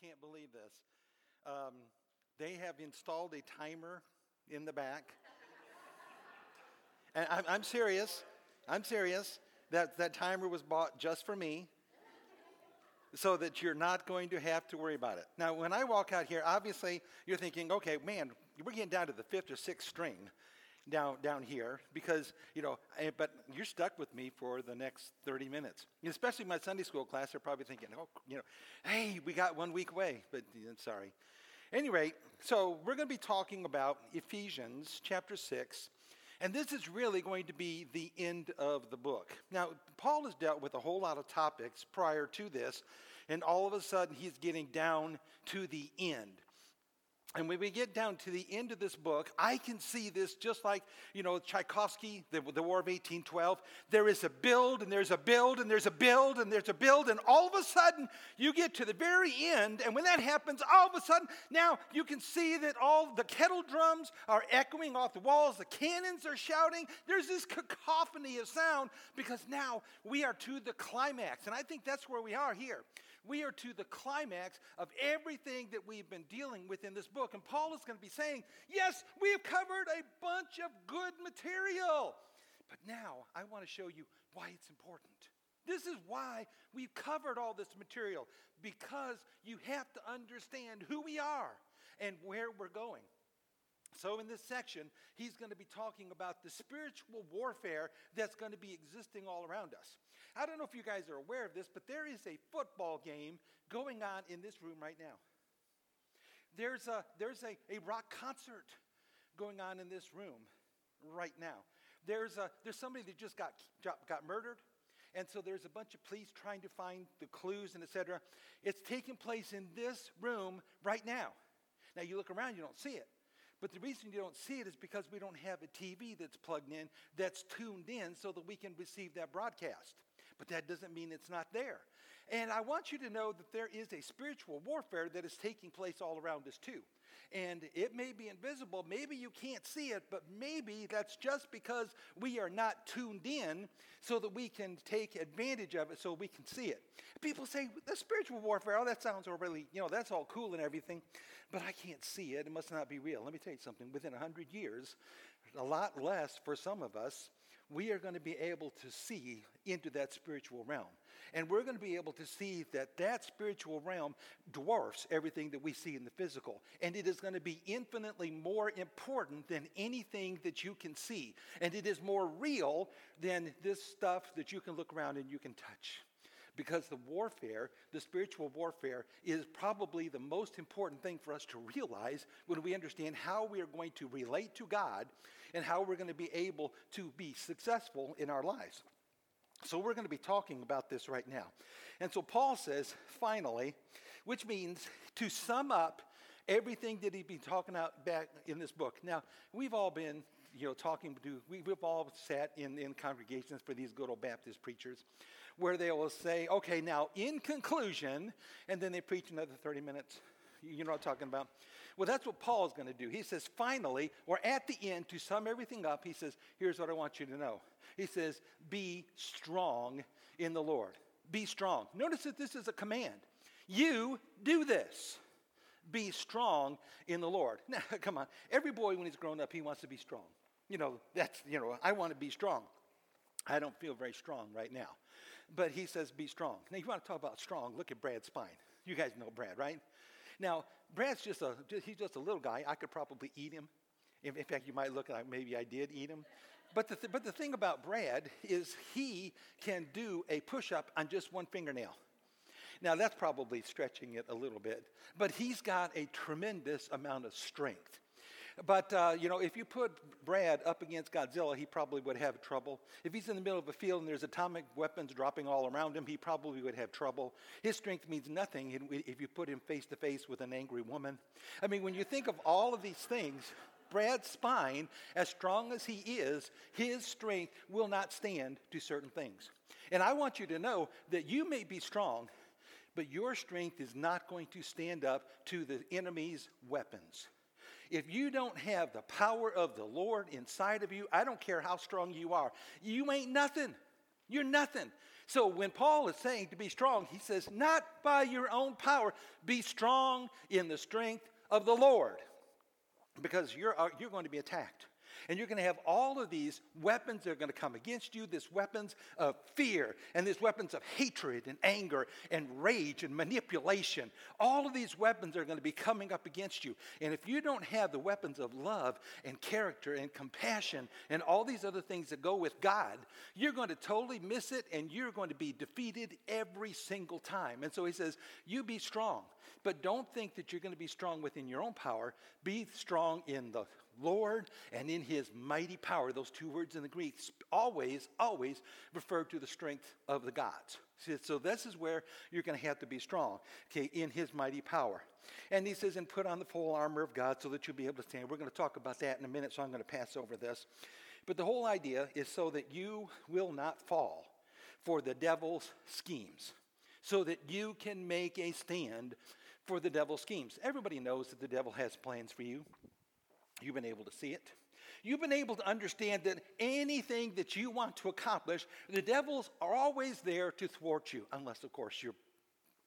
can't believe this. Um, they have installed a timer in the back. and I'm, I'm serious. I'm serious. That, that timer was bought just for me so that you're not going to have to worry about it. Now, when I walk out here, obviously you're thinking, okay, man, we're getting down to the fifth or sixth string down, down here because, you know, I, but you're stuck with me for the next 30 minutes. Especially my Sunday school class, they're probably thinking, oh, you know, hey, we got one week away, but I'm sorry. Anyway, so we're going to be talking about Ephesians chapter 6. And this is really going to be the end of the book. Now, Paul has dealt with a whole lot of topics prior to this, and all of a sudden he's getting down to the end. And when we get down to the end of this book, I can see this just like, you know, Tchaikovsky, the, the War of 1812. There is a build, and there's a build, and there's a build, and there's a build, and all of a sudden you get to the very end. And when that happens, all of a sudden, now you can see that all the kettle drums are echoing off the walls, the cannons are shouting. There's this cacophony of sound because now we are to the climax. And I think that's where we are here. We are to the climax of everything that we've been dealing with in this book. And Paul is going to be saying, Yes, we have covered a bunch of good material. But now I want to show you why it's important. This is why we've covered all this material, because you have to understand who we are and where we're going. So, in this section, he's going to be talking about the spiritual warfare that's going to be existing all around us. I don't know if you guys are aware of this, but there is a football game going on in this room right now. There's a, there's a, a rock concert going on in this room right now. There's, a, there's somebody that just got, got murdered. And so there's a bunch of police trying to find the clues and etc. It's taking place in this room right now. Now you look around, you don't see it. But the reason you don't see it is because we don't have a TV that's plugged in, that's tuned in so that we can receive that broadcast. But that doesn't mean it's not there. And I want you to know that there is a spiritual warfare that is taking place all around us too. And it may be invisible, maybe you can't see it, but maybe that's just because we are not tuned in so that we can take advantage of it so we can see it. People say, the spiritual warfare, oh, that sounds really, you know, that's all cool and everything, but I can't see it. It must not be real. Let me tell you something. Within 100 years, a lot less for some of us, we are going to be able to see into that spiritual realm. And we're going to be able to see that that spiritual realm dwarfs everything that we see in the physical. And it is going to be infinitely more important than anything that you can see. And it is more real than this stuff that you can look around and you can touch because the warfare, the spiritual warfare, is probably the most important thing for us to realize when we understand how we are going to relate to God and how we're going to be able to be successful in our lives. So, we're going to be talking about this right now. And so, Paul says, finally, which means to sum up everything that he's been talking about back in this book. Now, we've all been you know, talking to, we've all sat in, in congregations for these good old Baptist preachers where they will say, okay, now in conclusion, and then they preach another 30 minutes. You know what I'm talking about? Well, that's what Paul's going to do. He says, finally, or at the end, to sum everything up, he says, here's what I want you to know. He says, be strong in the Lord. Be strong. Notice that this is a command. You do this be strong in the Lord. Now, come on. Every boy, when he's grown up, he wants to be strong. You know, that's, you know, I want to be strong. I don't feel very strong right now. But he says, be strong. Now, you want to talk about strong, look at Brad's spine. You guys know Brad, right? Now, Brad's just a, he's just a little guy. I could probably eat him. In, fact, you might look like maybe I did eat him. But the, th- but the thing about Brad is he can do a push up on just one fingernail. Now, that's probably stretching it a little bit, but he's got a tremendous amount of strength. But, uh, you know, if you put Brad up against Godzilla, he probably would have trouble. If he's in the middle of a field and there's atomic weapons dropping all around him, he probably would have trouble. His strength means nothing if you put him face to face with an angry woman. I mean, when you think of all of these things, Brad's spine, as strong as he is, his strength will not stand to certain things. And I want you to know that you may be strong, but your strength is not going to stand up to the enemy's weapons. If you don't have the power of the Lord inside of you, I don't care how strong you are, you ain't nothing. You're nothing. So when Paul is saying to be strong, he says, not by your own power, be strong in the strength of the Lord. Because you're, uh, you're going to be attacked. And you're going to have all of these weapons that are going to come against you, this weapons of fear, and these weapons of hatred and anger and rage and manipulation. All of these weapons are going to be coming up against you. And if you don't have the weapons of love and character and compassion and all these other things that go with God, you're going to totally miss it and you're going to be defeated every single time. And so he says, You be strong. But don't think that you're going to be strong within your own power. Be strong in the Lord and in his mighty power. Those two words in the Greek always, always refer to the strength of the gods. So this is where you're going to have to be strong, okay, in his mighty power. And he says, and put on the full armor of God so that you'll be able to stand. We're going to talk about that in a minute, so I'm going to pass over this. But the whole idea is so that you will not fall for the devil's schemes, so that you can make a stand for the devil's schemes. Everybody knows that the devil has plans for you. You've been able to see it. You've been able to understand that anything that you want to accomplish, the devils are always there to thwart you, unless, of course, you're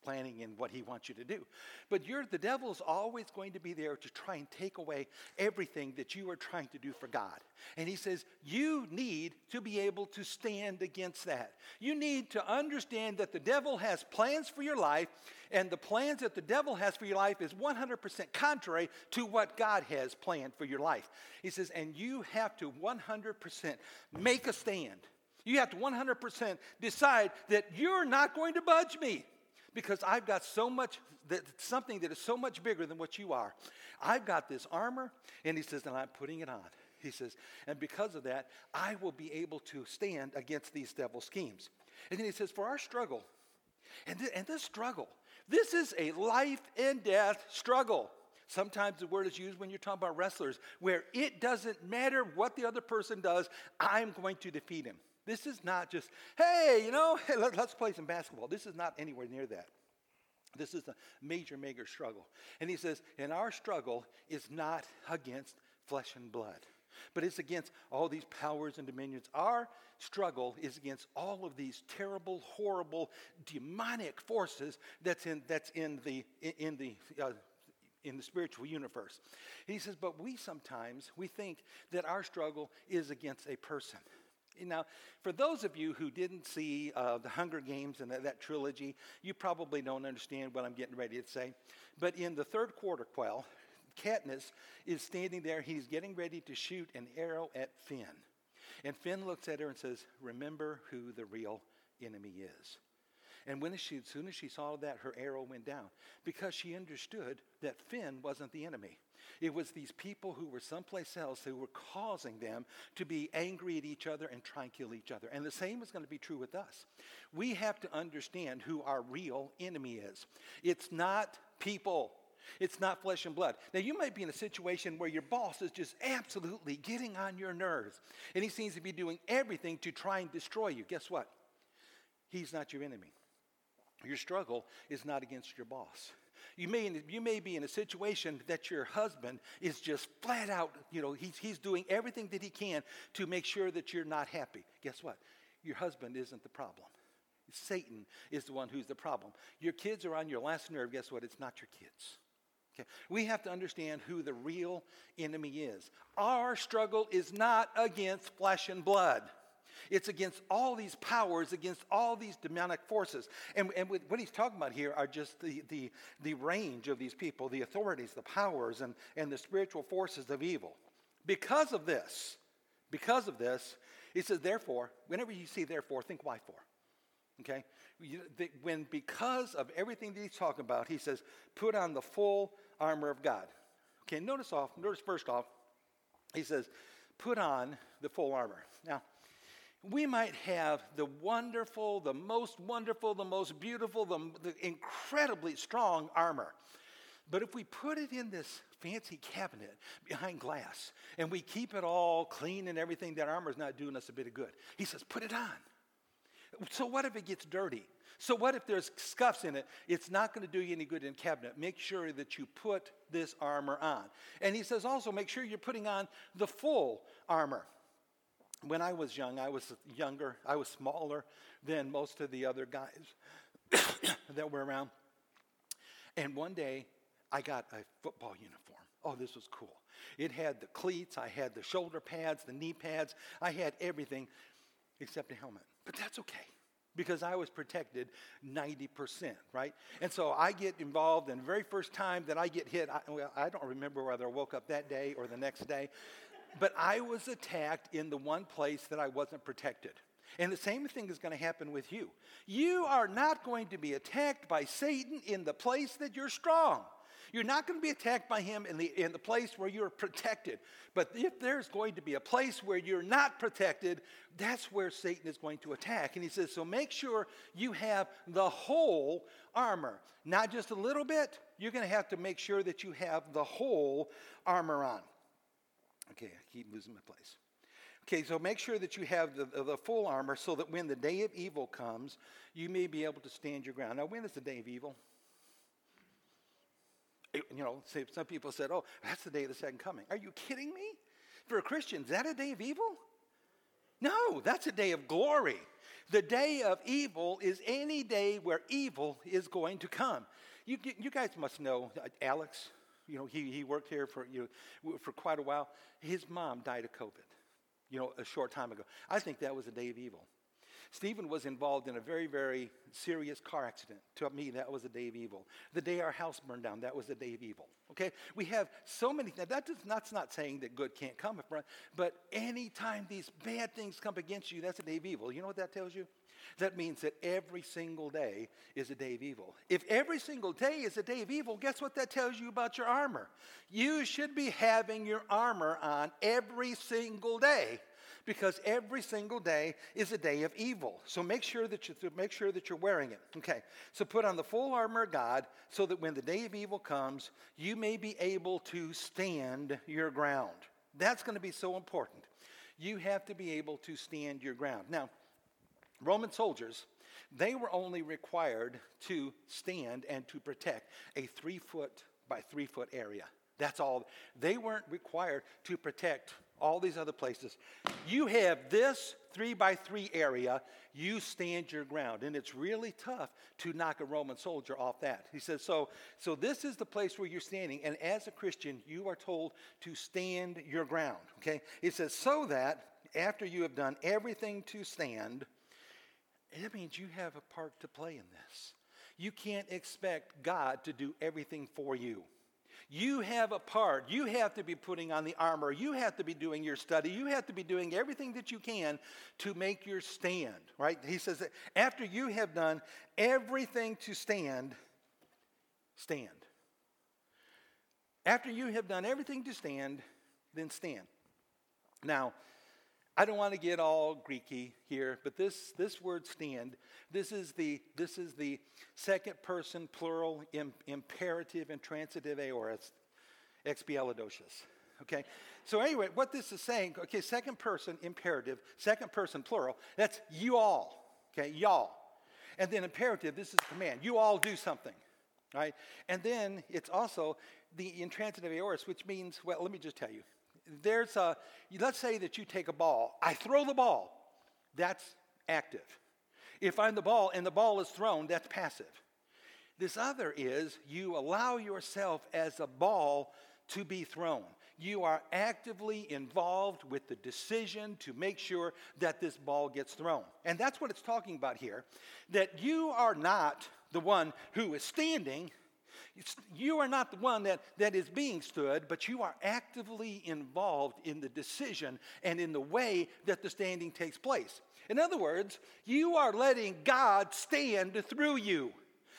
planning and what he wants you to do. But you're, the devil's always going to be there to try and take away everything that you are trying to do for God. And he says, you need to be able to stand against that. You need to understand that the devil has plans for your life, and the plans that the devil has for your life is 100% contrary to what God has planned for your life. He says, and you have to 100% make a stand. You have to 100% decide that you're not going to budge me because I've got so much, that, something that is so much bigger than what you are. I've got this armor, and he says, and I'm putting it on. He says, and because of that, I will be able to stand against these devil schemes. And then he says, for our struggle, and, th- and this struggle, this is a life and death struggle. Sometimes the word is used when you're talking about wrestlers, where it doesn't matter what the other person does, I'm going to defeat him. This is not just, hey, you know, let, us play some basketball. This is not anywhere near that. This is a major, major struggle. And he says, and our struggle is not against flesh and blood, but it's against all these powers and dominions. Our struggle is against all of these terrible, horrible, demonic forces that's in, that's in the, in the uh, in the spiritual universe. He says, but we sometimes we think that our struggle is against a person. Now, for those of you who didn't see uh, the Hunger Games and that, that, trilogy, you probably don't understand what I'm getting ready to say. But in the third quarter quell, Katniss is standing there. He's getting ready to shoot an arrow at Finn. And Finn looks at her and says, Remember who the real enemy is. And when she, as soon as she saw that, her arrow went down because she understood that Finn wasn't the enemy. It was these people who were someplace else who were causing them to be angry at each other and try and kill each other. And the same is going to be true with us. We have to understand who our real enemy is. It's not people. It's not flesh and blood. Now, you might be in a situation where your boss is just absolutely getting on your nerves, and he seems to be doing everything to try and destroy you. Guess what? He's not your enemy. Your struggle is not against your boss. You may, you may be in a situation that your husband is just flat out, you know, he's, he's doing everything that he can to make sure that you're not happy. Guess what? Your husband isn't the problem. Satan is the one who's the problem. Your kids are on your last nerve. Guess what? It's not your kids. Okay. We have to understand who the real enemy is. Our struggle is not against flesh and blood. It's against all these powers, against all these demonic forces. And, and what he's talking about here are just the, the, the range of these people, the authorities, the powers, and, and the spiritual forces of evil. Because of this, because of this, he says, therefore, whenever you see therefore, think why for. Okay? When because of everything that he's talking about, he says, put on the full armor of God. Okay, notice off, notice first off, he says, put on the full armor. Now, we might have the wonderful, the most wonderful, the most beautiful, the, the, incredibly strong armor. But if we put it in this fancy cabinet behind glass and we keep it all clean and everything, that armor is not doing us a bit of good. He says, put it on. So what if it gets dirty? So what if there's scuffs in it? It's not going to do you any good in cabinet. Make sure that you put this armor on. And he says also, make sure you're putting on the full armor. When I was young, I was younger, I was smaller than most of the other guys that were around. And one day, I got a football uniform. Oh, this was cool. It had the cleats, I had the shoulder pads, the knee pads, I had everything except a helmet. But that's okay because I was protected 90%, right? And so I get involved, and the very first time that I get hit, I, well, I don't remember whether I woke up that day or the next day, but I was attacked in the one place that I wasn't protected. And the same thing is going to happen with you. You are not going to be attacked by Satan in the place that you're strong. You're not going to be attacked by him in the, in the place where you're protected. But if there's going to be a place where you're not protected, that's where Satan is going to attack. And he says, so make sure you have the whole armor, not just a little bit. You're going to have to make sure that you have the whole armor on. Okay, I keep losing my place. Okay, so make sure that you have the, the full armor so that when the day of evil comes, you may be able to stand your ground. Now, when is the day of evil? you know, some people said, oh, that's the day of the second coming. Are you kidding me? For a Christian, is that a day of evil? No, that's a day of glory. The day of evil is any day where evil is going to come. You, you guys must know uh, Alex. You know, he, he worked here for, you know, for quite a while. His mom died of COVID, you know, a short time ago. I think that was a day of evil. Stephen was involved in a very, very serious car accident. To me, that was a day of evil. The day our house burned down, that was a day of evil. Okay? We have so many things. That that's not saying that good can't come, but anytime these bad things come against you, that's a day of evil. You know what that tells you? That means that every single day is a day of evil. If every single day is a day of evil, guess what that tells you about your armor? You should be having your armor on every single day because every single day is a day of evil. So make sure that you make sure that you're wearing it. Okay. So put on the full armor of God so that when the day of evil comes, you may be able to stand your ground. That's going to be so important. You have to be able to stand your ground. Now, Roman soldiers, they were only required to stand and to protect a three foot by three foot area. That's all. They weren't required to protect all these other places. You have this three by three area, you stand your ground. And it's really tough to knock a Roman soldier off that. He says, so, so this is the place where you're standing. And as a Christian, you are told to stand your ground. Okay? It says, so that after you have done everything to stand, it means you have a part to play in this. You can't expect God to do everything for you. You have a part. You have to be putting on the armor. You have to be doing your study. You have to be doing everything that you can to make your stand, right? He says that after you have done everything to stand, stand. After you have done everything to stand, then stand. Now, I don't want to get all Greeky here, but this, this word stand, this is the, this is the second person plural Im, imperative intransitive aorist, expialidocious. Okay? So, anyway, what this is saying, okay, second person imperative, second person plural, that's you all. Okay, y'all. And then imperative, this is a command. You all do something. Right? And then it's also the intransitive aorist, which means, well, let me just tell you there's a, let's say that you take a ball, I throw the ball, that's active. If I'm the ball and the ball is thrown, that's passive. This other is you allow yourself as a ball to be thrown. You are actively involved with the decision to make sure that this ball gets thrown. And that's what it's talking about here that you are not the one who is standing, you are not the one that, that is being stood, but you are actively involved in the decision and in the way that the standing takes place. In other words, you are letting God stand through you.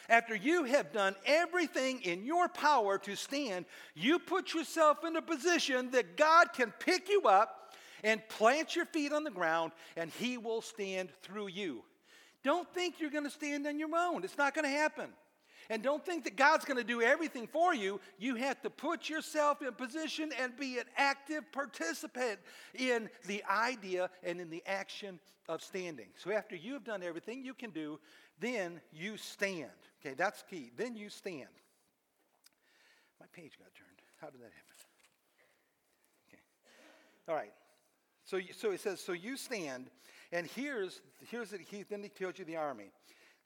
After you have done everything in your power to stand, you put yourself in a position that God can pick you up and plant your feet on the ground, and He will stand through you. Don't think you're going to stand on your own, it's not going to happen. And don't think that God's going to do everything for you. You have to put yourself in position and be an active participant in the idea and in the action of standing. So after you've done everything you can do, then you stand. Okay, that's key. Then you stand. My page got turned. How did that happen? Okay. All right. So, you, so he says, so you stand, and here's, here's it, he, then he tells you the army.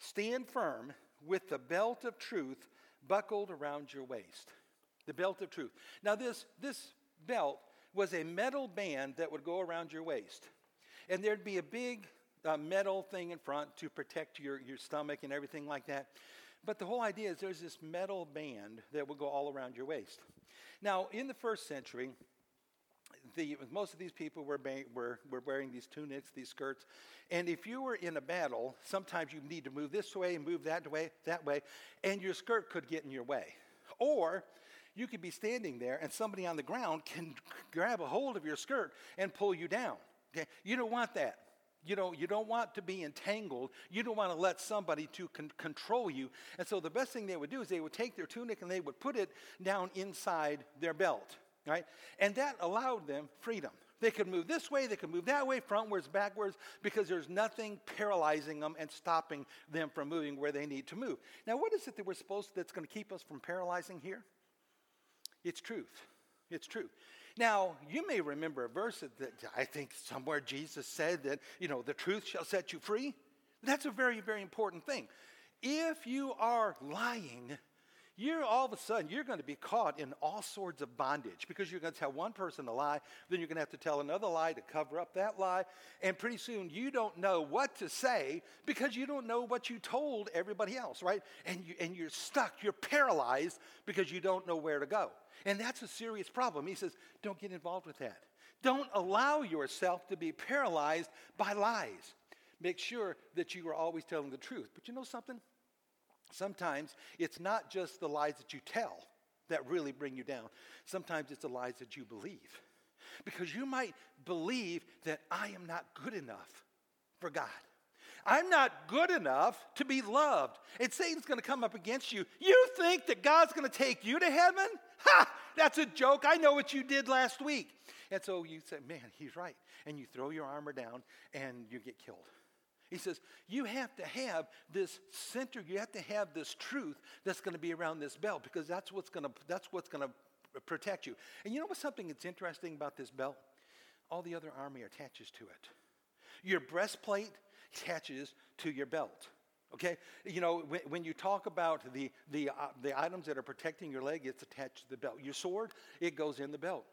Stand firm with the belt of truth buckled around your waist. The belt of truth. Now, this, this belt was a metal band that would go around your waist. And there'd be a big uh, metal thing in front to protect your, your stomach and everything like that. But the whole idea is there's this metal band that will go all around your waist. Now, in the first century, the, most of these people were, were, were wearing these tunics, these skirts. And if you were in a battle, sometimes you need to move this way and move that way, that way, and your skirt could get in your way. Or you could be standing there and somebody on the ground can grab a hold of your skirt and pull you down. Okay? You don't want that. You don't, you don't want to be entangled. You don't want to let somebody to con- control you. And so the best thing they would do is they would take their tunic and they would put it down inside their belt, right? And that allowed them freedom. They could move this way, they could move that way, frontwards, backwards, because there's nothing paralyzing them and stopping them from moving where they need to move. Now, what is it that we're supposed to, that's going to keep us from paralyzing here? It's truth. It's truth. Now, you may remember a verse that I think somewhere Jesus said that, you know, the truth shall set you free. That's a very, very important thing. If you are lying, you're all of a sudden you're going to be caught in all sorts of bondage because you're going to tell one person a lie then you're going to have to tell another lie to cover up that lie and pretty soon you don't know what to say because you don't know what you told everybody else right? And, you, and you're stuck you're paralyzed because you don't know where to go. And that's a serious problem. He says don't get involved with that. Don't allow yourself to be paralyzed by lies. Make sure that you are always telling the truth. But you know something Sometimes it's not just the lies that you tell that really bring you down, sometimes it's the lies that you believe. Because you might believe that I am not good enough for God. I'm not good enough to be loved. And Satan's going to come up against you. You think that God's going to take you to heaven? Ha! That's a joke. I know what you did last week. And so you say, man, he's right. And you throw your armor down and you get killed. He says, You have to have this center, you have to have this truth that's going to be around this belt because that's what's going to, that's what's going to protect you. And you know what's something that's interesting about this belt? All the other army attaches to it. Your breastplate attaches to your belt. Okay? You know, when, when you talk about the, the, uh, the items that are protecting your leg, it's attached to the belt. Your sword, it goes in the belt.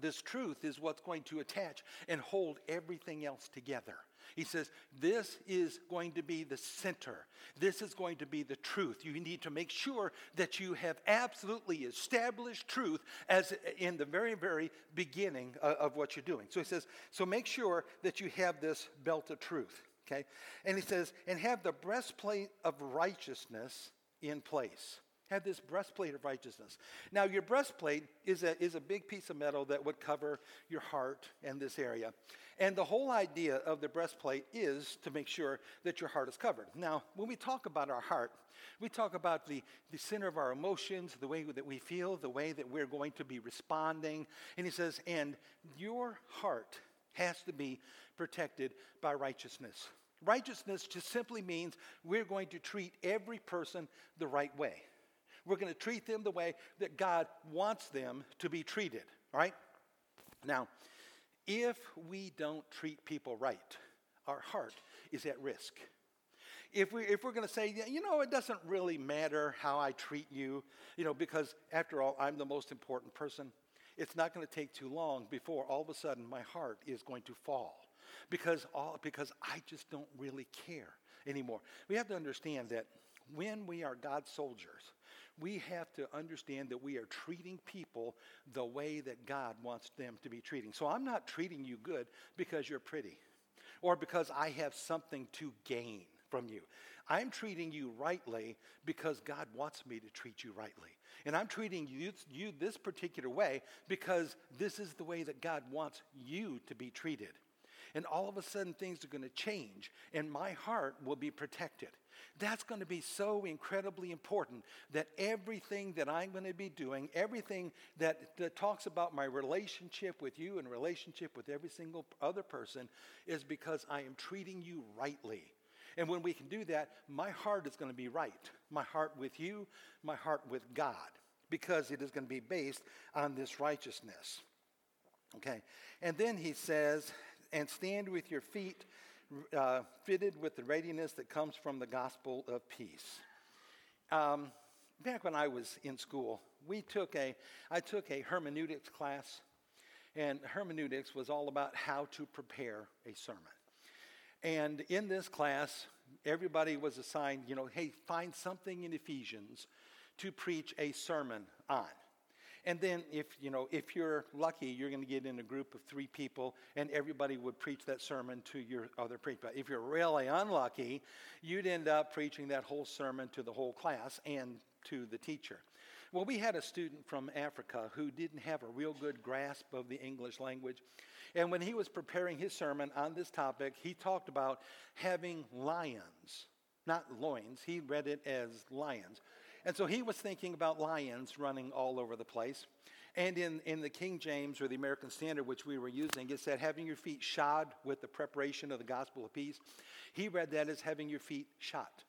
This truth is what's going to attach and hold everything else together. He says, This is going to be the center. This is going to be the truth. You need to make sure that you have absolutely established truth as in the very, very beginning of what you're doing. So he says, So make sure that you have this belt of truth. Okay? And he says, And have the breastplate of righteousness in place have this breastplate of righteousness. Now, your breastplate is a, is a big piece of metal that would cover your heart and this area. And the whole idea of the breastplate is to make sure that your heart is covered. Now, when we talk about our heart, we talk about the, the center of our emotions, the way that we feel, the way that we're going to be responding. And he says, and your heart has to be protected by righteousness. Righteousness just simply means we're going to treat every person the right way. We're going to treat them the way that God wants them to be treated, right? Now, if we don't treat people right, our heart is at risk. If, we, if we're going to say, you know, it doesn't really matter how I treat you, you know, because after all, I'm the most important person, it's not going to take too long before all of a sudden my heart is going to fall because, all, because I just don't really care anymore. We have to understand that when we are God's soldiers, we have to understand that we are treating people the way that God wants them to be treating. So I'm not treating you good because you're pretty or because I have something to gain from you. I'm treating you rightly because God wants me to treat you rightly. And I'm treating you, you this particular way because this is the way that God wants you to be treated. And all of a sudden, things are going to change, and my heart will be protected. That's going to be so incredibly important that everything that I'm going to be doing, everything that, that talks about my relationship with you and relationship with every single other person, is because I am treating you rightly. And when we can do that, my heart is going to be right. My heart with you, my heart with God, because it is going to be based on this righteousness. Okay. And then he says, and stand with your feet uh, fitted with the readiness that comes from the gospel of peace. Um, back when I was in school, we took a, I took a hermeneutics class, and hermeneutics was all about how to prepare a sermon. And in this class, everybody was assigned, you know, hey, find something in Ephesians to preach a sermon on. And then if, you know, if you're lucky, you're going to get in a group of three people and everybody would preach that sermon to your other preacher. But If you're really unlucky, you'd end up preaching that whole sermon to the whole class and to the teacher. Well, we had a student from Africa who didn't have a real good grasp of the English language. And when he was preparing his sermon on this topic, he talked about having lions, not loins. He read it as lions. And so he was thinking about lions running all over the place. And in, in the King James or the American Standard, which we were using, it said, having your feet shod with the preparation of the gospel of peace. He read that as having your feet shot,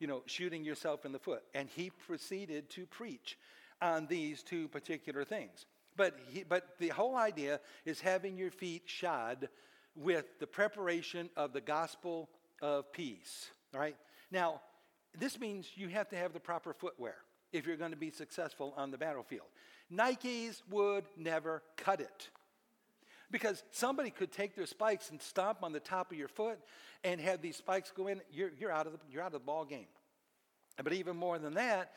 you know, shooting yourself in the foot. And he proceeded to preach on these two particular things. But, he, but the whole idea is having your feet shod with the preparation of the gospel of peace. All right? Now, this means you have to have the proper footwear if you're going to be successful on the battlefield. Nikes would never cut it. Because somebody could take their spikes and stomp on the top of your foot and have these spikes go in, you're, you're, out, of the, you're out of the ball game. But even more than that,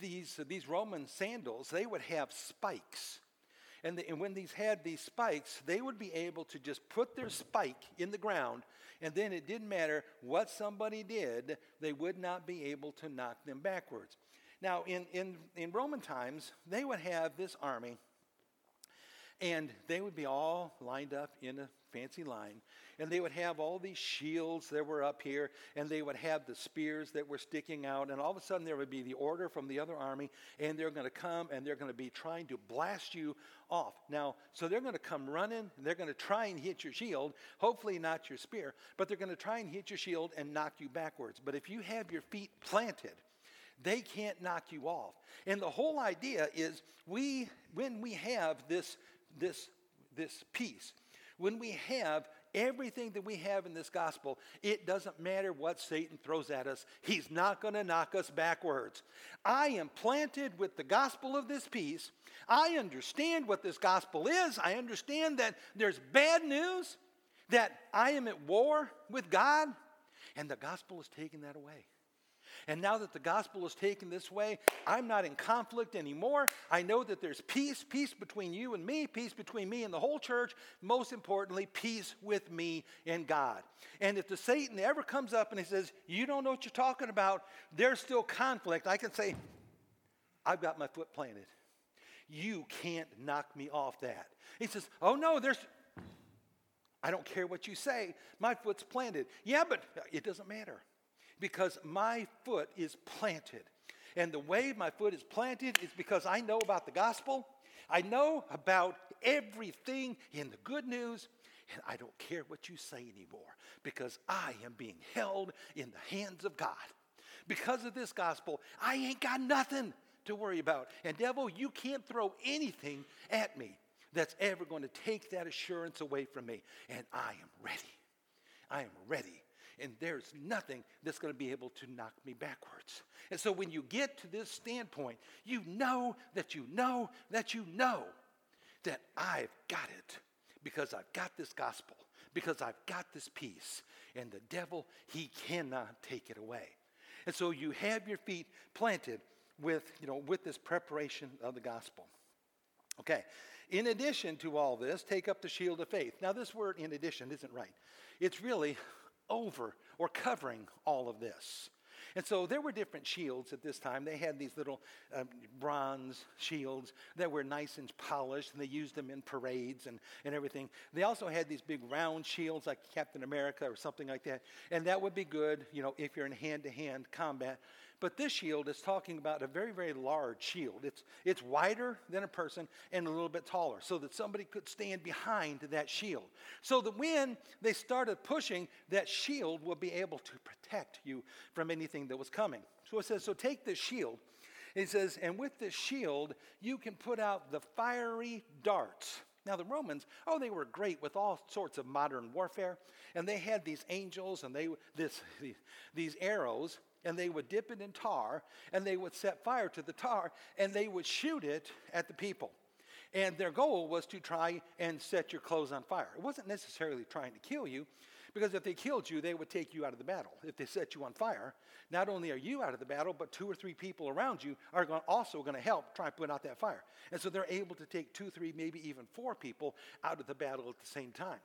these, these Roman sandals, they would have spikes. And, the, and when these had these spikes, they would be able to just put their spike in the ground and then it didn't matter what somebody did, they would not be able to knock them backwards. Now, in, in, in Roman times, they would have this army, and they would be all lined up in a fancy line. And they would have all these shields that were up here, and they would have the spears that were sticking out. And all of a sudden, there would be the order from the other army, and they're going to come and they're going to be trying to blast you off. Now, so they're going to come running, they're going to try and hit your shield, hopefully not your spear, but they're going to try and hit your shield and knock you backwards. But if you have your feet planted, they can't knock you off. And the whole idea is we when we have this this this peace, when we have everything that we have in this gospel, it doesn't matter what Satan throws at us, he's not going to knock us backwards. I am planted with the gospel of this peace. I understand what this gospel is. I understand that there's bad news, that I am at war with God, and the gospel is taking that away. And now that the gospel is taken this way, I'm not in conflict anymore. I know that there's peace, peace between you and me, peace between me and the whole church. Most importantly, peace with me and God. And if the Satan ever comes up and he says, You don't know what you're talking about, there's still conflict, I can say, I've got my foot planted. You can't knock me off that. He says, Oh no, there's I don't care what you say. My foot's planted. Yeah, but it doesn't matter because my foot is planted. And the way my foot is planted is because I know about the gospel. I know about everything in the good news. And I don't care what you say anymore because I am being held in the hands of God. Because of this gospel, I ain't got nothing to worry about. And, devil, you can't throw anything at me that's ever going to take that assurance away from me. And I am ready. I am ready and there's nothing that's going to be able to knock me backwards. And so when you get to this standpoint, you know that you know that you know that I've got it because I've got this gospel, because I've got this peace, and the devil, he cannot take it away. And so you have your feet planted with, you know, with this preparation of the gospel. Okay. In addition to all this, take up the shield of faith. Now, this word in addition isn't right. It's really over or covering all of this. And so there were different shields at this time. They had these little um, bronze shields that were nice and polished, and they used them in parades and, and everything. They also had these big round shields like Captain America or something like that. And that would be good, you know, if you're in hand to hand combat. But this shield is talking about a very, very large shield. It's, it's wider than a person and a little bit taller, so that somebody could stand behind that shield. So that when they started pushing, that shield will be able to protect you from anything that was coming. So it says, So take this shield. It says, and with this shield, you can put out the fiery darts Now, the Romans, oh, they were great with all sorts of modern warfare. And they had these angels and they, this, these arrows, and they would dip it in tar, and they would set fire to the tar, and they would shoot it at the people. And their goal was to try and set your clothes on fire. It wasn't necessarily trying to kill you, because if they killed you, they would take you out of the battle. If they set you on fire, not only are you out of the battle, but two or three people around you are also going to help try and put out that fire. And so they're able to take two, three, maybe even four people out of the battle at the same time.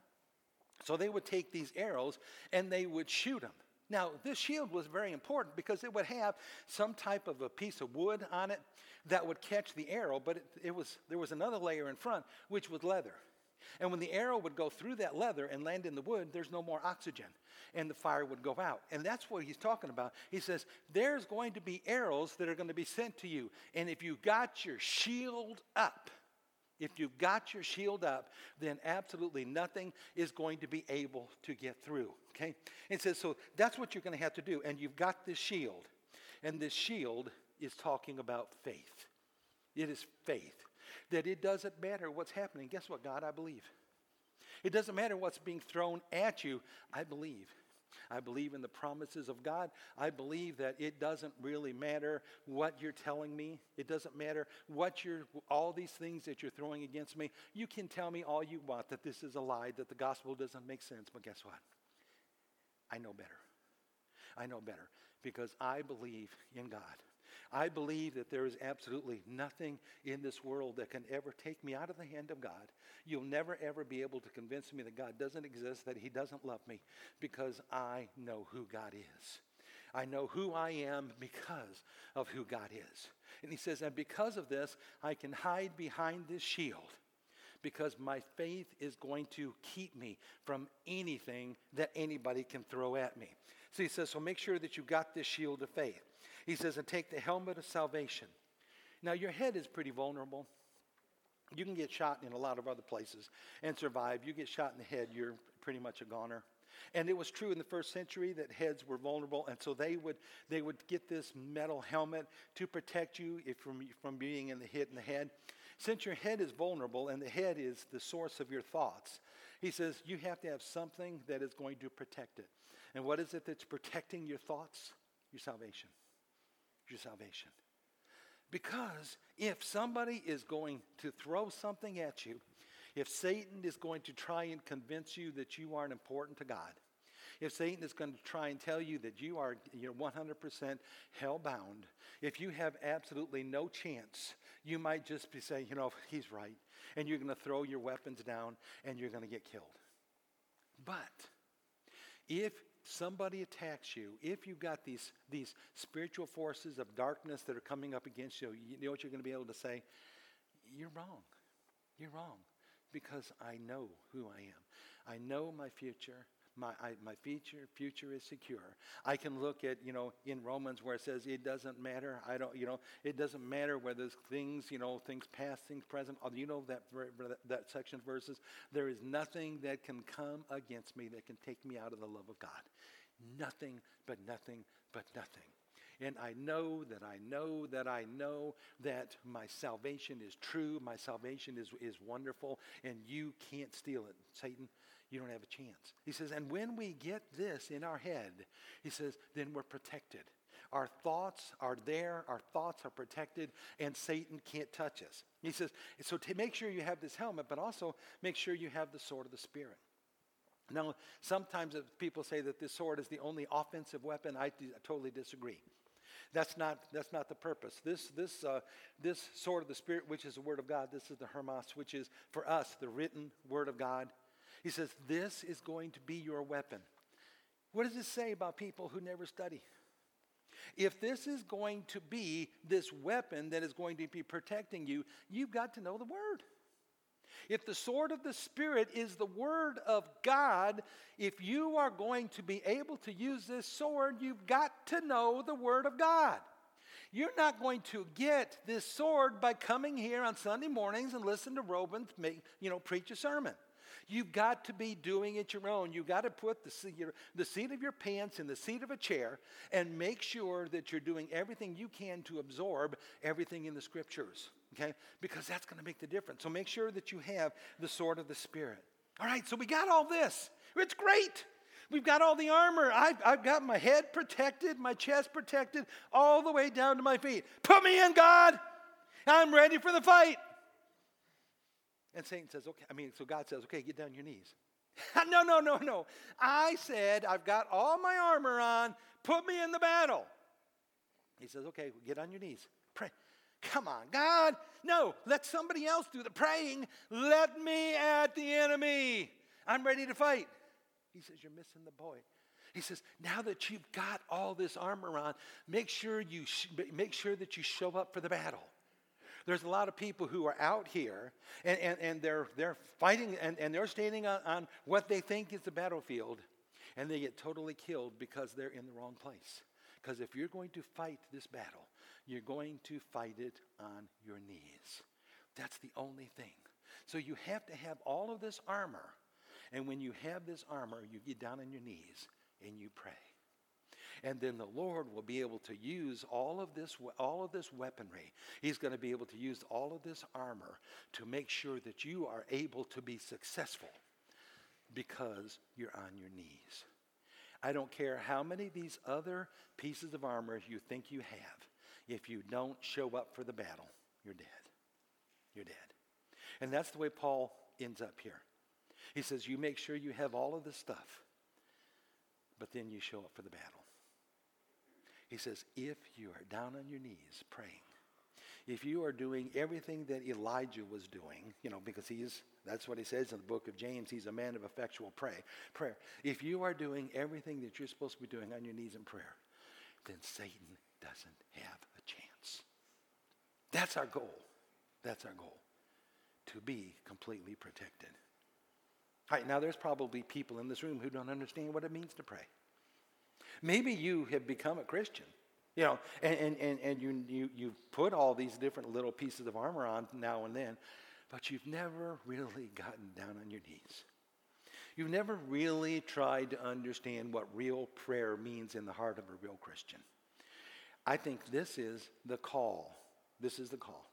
So they would take these arrows and they would shoot them. Now, this shield was very important because it would have some type of a piece of wood on it that would catch the arrow, but it, it was, there was another layer in front, which was leather. And when the arrow would go through that leather and land in the wood, there's no more oxygen, and the fire would go out. And that's what he's talking about. He says, There's going to be arrows that are going to be sent to you. And if you got your shield up, if you've got your shield up, then absolutely nothing is going to be able to get through. Okay? It says, so that's what you're going to have to do. And you've got this shield. And this shield is talking about faith. It is faith. That it doesn't matter what's happening. Guess what, God? I believe. It doesn't matter what's being thrown at you. I believe. I believe in the promises of God. I believe that it doesn't really matter what you're telling me. It doesn't matter what you're, all these things that you're throwing against me. You can tell me all you want that this is a lie, that the gospel doesn't make sense. But guess what? I know better. I know better because I believe in God. I believe that there is absolutely nothing in this world that can ever take me out of the hand of God. You'll never, ever be able to convince me that God doesn't exist, that He doesn't love me, because I know who God is. I know who I am because of who God is. And He says, and because of this, I can hide behind this shield because my faith is going to keep me from anything that anybody can throw at me. So he says, so make sure that you got this shield of faith. He says, and take the helmet of salvation. Now, your head is pretty vulnerable. You can get shot in a lot of other places and survive. You get shot in the head, you're pretty much a goner. And it was true in the first century that heads were vulnerable, and so they would they would get this metal helmet to protect you if from from being in the hit in the head. Since your head is vulnerable and the head is the source of your thoughts, he says you have to have something that is going to protect it. And what is it that's protecting your thoughts? Your salvation your salvation. Because if somebody is going to throw something at you, if Satan is going to try and convince you that you aren't important to God, if Satan is going to try and tell you that you are you're 100% hell bound, if you have absolutely no chance, you might just be saying, you know, he's right. And you're going to throw your weapons down and you're going to get killed. But if somebody attacks you, if you've got these, these spiritual forces of darkness that are coming up against you, you know what you're going to be able to say? You're wrong. You're wrong. Because I know who I am. I know my future my, I, my future, future is secure. I can look at, you know, in Romans where it says it doesn't matter. I don't, you know, it doesn't matter whether things, you know, things past, things present. Oh, you know that, that section of verses? There is nothing that can come against me that can take me out of the love of God. Nothing but nothing but nothing. And I know that I know that I know that my salvation is true. My salvation is, is wonderful, and you can't steal it, Satan you don't have a chance. He says, and when we get this in our head, he says, then we're protected. Our thoughts are there, our thoughts are protected, and Satan can't touch us. He says, so to make sure you have this helmet, but also make sure you have the sword of the Spirit. Now, sometimes people say that this sword is the only offensive weapon. I, d- I totally disagree. That's not, that's not the purpose. This, this, uh, this sword of the Spirit, which is the Word of God, this is the rhema, which is for us the written Word of God he says, This is going to be your weapon. What does it say about people who never study? If this is going to be this weapon that is going to be protecting you, you've got to know the Word. If the sword of the Spirit is the Word of God, if you are going to be able to use this sword, you've got to know the Word of God. You're not going to get this sword by coming here on Sunday mornings and listen to Robin, you know, preach a sermon. You've got to be doing it your own. You've got to put the, the seat of your pants in the seat of a chair and make sure that you're doing everything you can to absorb everything in the scriptures, okay? Because that's going to make the difference. So make sure that you have the sword of the Spirit. All right, so we got all this. It's great. We've got all the armor. I've, I've, got my head protected, my chest protected, all the way down to my feet. Put me in, God. I'm ready for the fight. And Satan says, okay, I mean, so God says, okay, get down on your knees. no, no, no, no. I said, I've got all my armor on. Put me in the battle. He says, okay, get on your knees. Pray. Come on, God. No, let somebody else do the praying. Let me at the enemy. I'm ready to fight. He says, You're missing the point. He says, Now that you've got all this armor on, make sure, you sh- make sure that you show up for the battle. There's a lot of people who are out here and, and, and they're, they're fighting and, and they're standing on, on what they think is the battlefield and they get totally killed because they're in the wrong place. Because if you're going to fight this battle, you're going to fight it on your knees. That's the only thing. So you have to have all of this armor. And when you have this armor, you get down on your knees and you pray. And then the Lord will be able to use all of this, all of this weaponry. He's going to be able to use all of this armor to make sure that you are able to be successful because you're on your knees. I don't care how many of these other pieces of armor you think you have. If you don't show up for the battle, you're dead. You're dead. And that's the way Paul ends up here. He says, You make sure you have all of this stuff, but then you show up for the battle. He says, If you are down on your knees praying, if you are doing everything that Elijah was doing, you know, because he's, that's what he says in the book of James, he's a man of effectual pray, prayer. If you are doing everything that you're supposed to be doing on your knees in prayer, then Satan doesn't have a chance. That's our goal. That's our goal. To be completely protected. All right, now there's probably people in this room who don't understand what it means to pray. Maybe you have become a Christian, you know, and, and, and, you, you, you've put all these different little pieces of armor on now and then, but you've never really gotten down on your knees. You've never really tried to understand what real prayer means in the heart of a real Christian. I think this is the call. This is the call.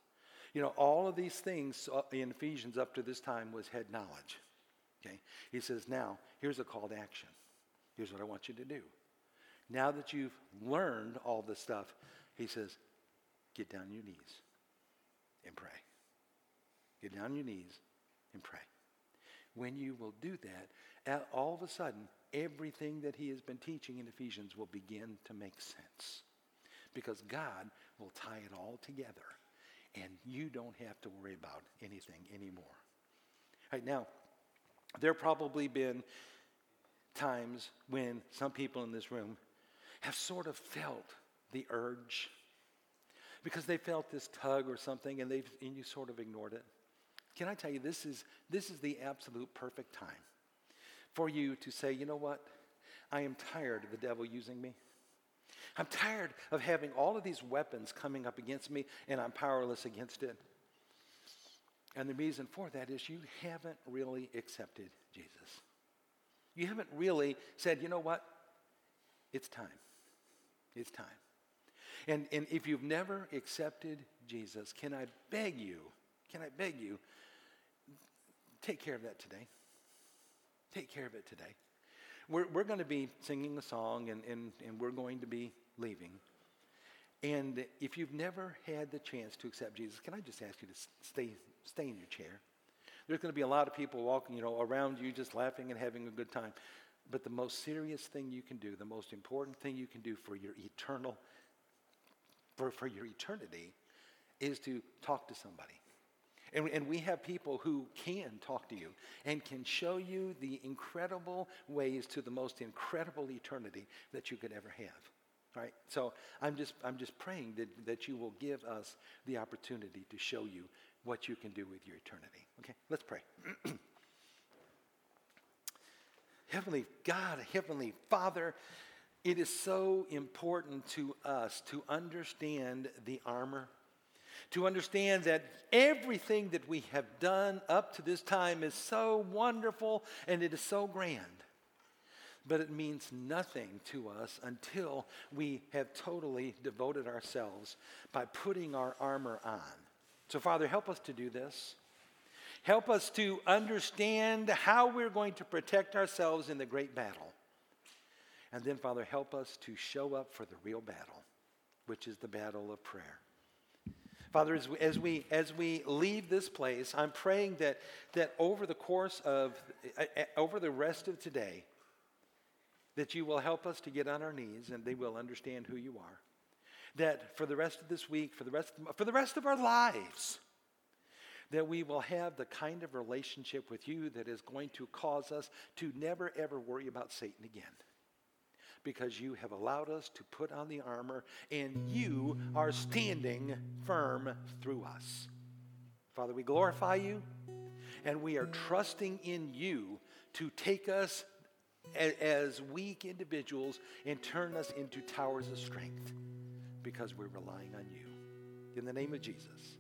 You know, all of these things uh, in Ephesians up to this time was head knowledge. Okay? He says, now, here's a call to action. Here's what I want you to do. Now that you've learned all this stuff, he says, get down on your knees and pray. Get down on your knees and pray. When you will do that, all of a sudden, everything that he has been teaching in Ephesians will begin to make sense. Because God will tie it all together, and you don't have to worry about anything anymore. All right, now, there probably been times when some people in this room have sort of felt the urge because they felt this tug or something and, they've, and you sort of ignored it. Can I tell you, this is, this is the absolute perfect time for you to say, you know what? I am tired of the devil using me. I'm tired of having all of these weapons coming up against me and I'm powerless against it. And the reason for that is you haven't really accepted Jesus. You haven't really said, you know what? It's time. It's time. And, and if you've never accepted Jesus, can I beg you, can I beg you, take care of that today? Take care of it today. We're, we're going to be singing a song and, and, and we're going to be leaving. And if you've never had the chance to accept Jesus, can I just ask you to stay, stay in your chair? There's going to be a lot of people walking, you know, around you just laughing and having a good time. But the most serious thing you can do, the most important thing you can do for your eternal, for, for your eternity, is to talk to somebody. And, and we have people who can talk to you and can show you the incredible ways to the most incredible eternity that you could ever have. Right? So I'm just, I'm just praying that, that you will give us the opportunity to show you what you can do with your eternity. Okay, let's pray. Heavenly God, Heavenly Father, it is so important to us to understand the armor, to understand that everything that we have done up to this time is so wonderful and it is so grand. But it means nothing to us until we have totally devoted ourselves by putting our armor on. So, Father, help us to do this. Help us to understand how we're going to protect ourselves in the great battle. And then, Father, help us to show up for the real battle, which is the battle of prayer. Father, as we, as we, as we leave this place, I'm praying that, that over the course of, uh, uh, over the rest of today, that you will help us to get on our knees and they will understand who you are. That for the rest of this week, for the rest of, for the rest of our lives, that we will have the kind of relationship with you that is going to cause us to never ever worry about Satan again because you have allowed us to put on the armor and you are standing firm through us. Father, we glorify you and we are trusting in you to take us as weak individuals and turn us into towers of strength because we're relying on you. In the name of Jesus.